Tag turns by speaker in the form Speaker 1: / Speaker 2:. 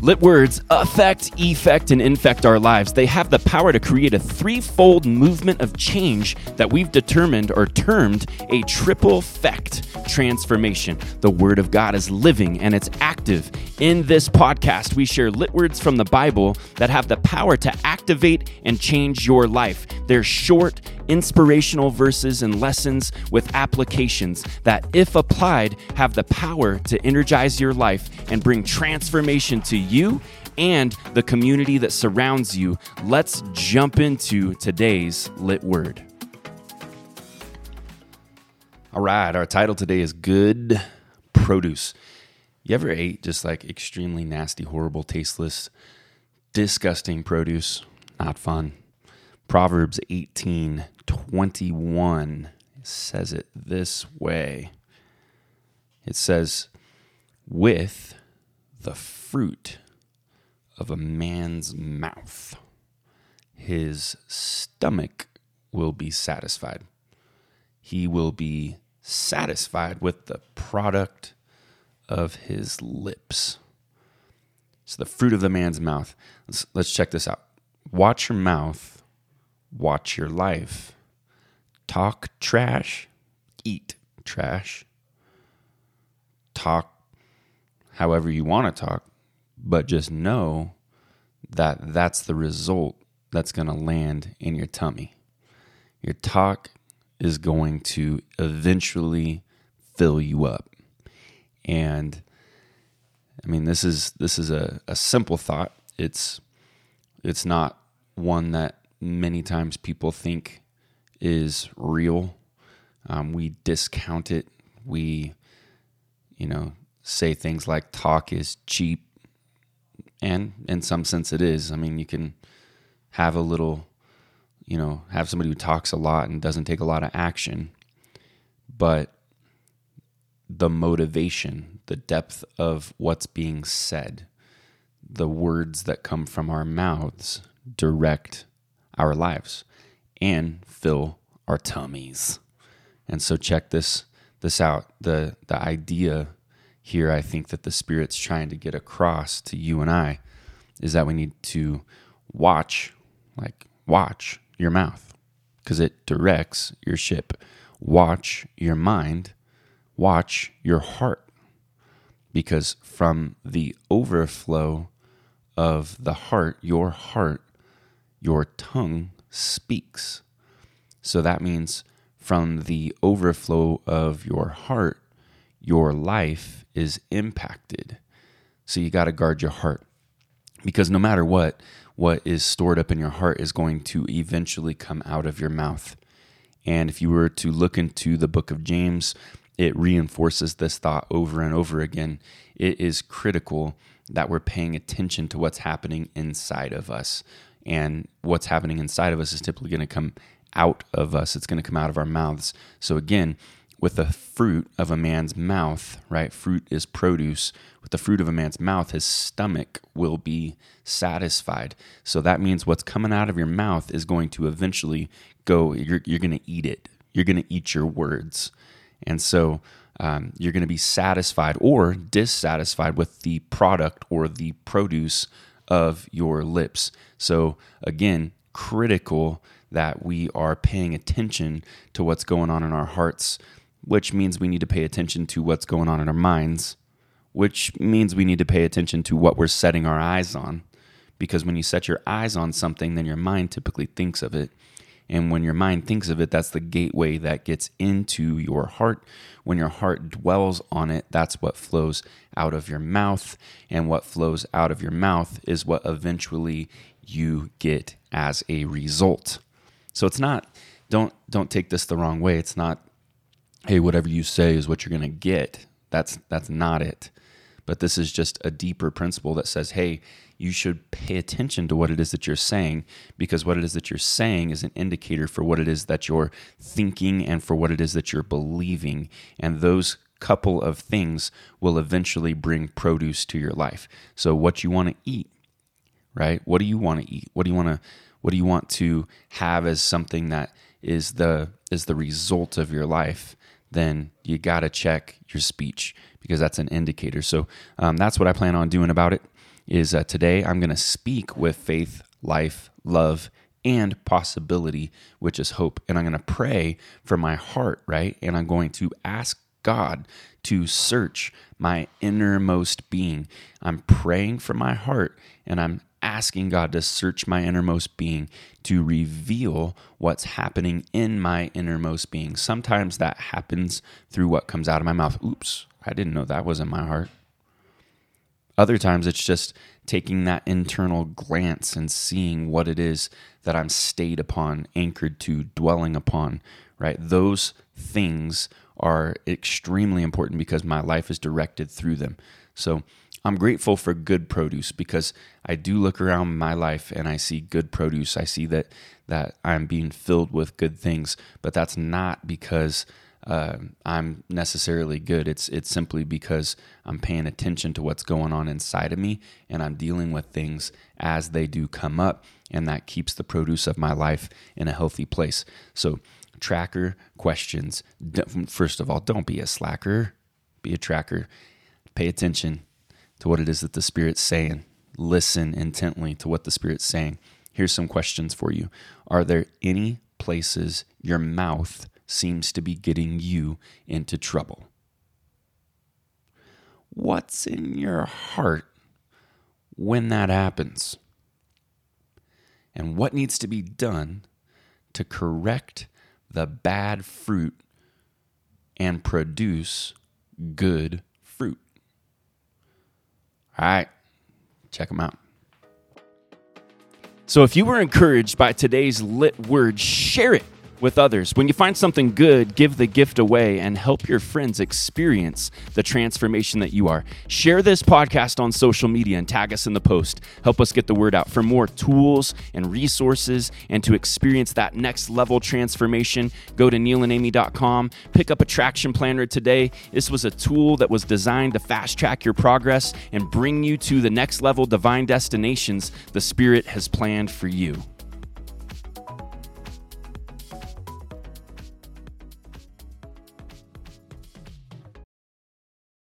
Speaker 1: Lit words affect, effect, and infect our lives. They have the power to create a threefold movement of change that we've determined or termed a triple effect transformation. The Word of God is living and it's active. In this podcast, we share lit words from the Bible that have the power to activate and change your life. They're short, inspirational verses and lessons with applications that, if applied, have the power to energize your life and bring transformation to you and the community that surrounds you. Let's jump into today's lit word. All right, our title today is Good Produce. You ever ate just like extremely nasty, horrible, tasteless, disgusting produce? Not fun. Proverbs 18 21 says it this way it says, with the fruit of a man's mouth, his stomach will be satisfied. He will be satisfied with the product of his lips. So, the fruit of the man's mouth. Let's, let's check this out. Watch your mouth, watch your life. Talk trash, eat trash. Talk however you want to talk, but just know that that's the result that's going to land in your tummy. Your talk is going to eventually fill you up. And I mean this is this is a, a simple thought. It's it's not one that many times people think is real. Um, we discount it. We, you know, say things like talk is cheap. And in some sense, it is. I mean, you can have a little, you know, have somebody who talks a lot and doesn't take a lot of action. But the motivation, the depth of what's being said, the words that come from our mouths direct our lives and fill our tummies. And so check this this out. The the idea here I think that the spirit's trying to get across to you and I is that we need to watch like watch your mouth because it directs your ship. Watch your mind, watch your heart because from the overflow of the heart, your heart, your tongue speaks. So that means from the overflow of your heart, your life is impacted. So you got to guard your heart because no matter what, what is stored up in your heart is going to eventually come out of your mouth. And if you were to look into the book of James, it reinforces this thought over and over again. It is critical that we're paying attention to what's happening inside of us. And what's happening inside of us is typically going to come out of us, it's going to come out of our mouths. So, again, with the fruit of a man's mouth, right? Fruit is produce. With the fruit of a man's mouth, his stomach will be satisfied. So that means what's coming out of your mouth is going to eventually go, you're, you're going to eat it. You're going to eat your words. And so um, you're going to be satisfied or dissatisfied with the product or the produce of your lips. So, again, critical that we are paying attention to what's going on in our hearts, which means we need to pay attention to what's going on in our minds, which means we need to pay attention to what we're setting our eyes on. Because when you set your eyes on something, then your mind typically thinks of it. And when your mind thinks of it, that's the gateway that gets into your heart. When your heart dwells on it, that's what flows out of your mouth. And what flows out of your mouth is what eventually you get as a result. So it's not don't don't take this the wrong way. It's not hey whatever you say is what you're going to get. That's that's not it. But this is just a deeper principle that says, hey, you should pay attention to what it is that you're saying because what it is that you're saying is an indicator for what it is that you're thinking and for what it is that you're believing. And those couple of things will eventually bring produce to your life. So, what you want to eat, right? What do you want to eat? What do you want to what do you want to have as something that is the is the result of your life then you got to check your speech because that's an indicator. So um, that's what I plan on doing about it. Is uh, today I'm going to speak with faith, life, love, and possibility, which is hope. And I'm going to pray for my heart, right? And I'm going to ask God to search my innermost being. I'm praying for my heart and I'm asking God to search my innermost being to reveal what's happening in my innermost being. Sometimes that happens through what comes out of my mouth. Oops, I didn't know that was in my heart. Other times it's just taking that internal glance and seeing what it is that I'm stayed upon, anchored to, dwelling upon, right? Those things are extremely important because my life is directed through them. So I'm grateful for good produce because I do look around my life and I see good produce. I see that that I'm being filled with good things, but that's not because uh, I'm necessarily good. It's it's simply because I'm paying attention to what's going on inside of me and I'm dealing with things as they do come up, and that keeps the produce of my life in a healthy place. So, tracker questions. First of all, don't be a slacker. Be a tracker. Pay attention to what it is that the Spirit's saying. Listen intently to what the Spirit's saying. Here's some questions for you Are there any places your mouth seems to be getting you into trouble? What's in your heart when that happens? And what needs to be done to correct the bad fruit and produce good all right, check them out. So if you were encouraged by today's lit word, share it with others. When you find something good, give the gift away and help your friends experience the transformation that you are. Share this podcast on social media and tag us in the post. Help us get the word out. For more tools and resources and to experience that next level transformation, go to neilandamy.com. Pick up a traction planner today. This was a tool that was designed to fast track your progress and bring you to the next level divine destinations the Spirit has planned for you.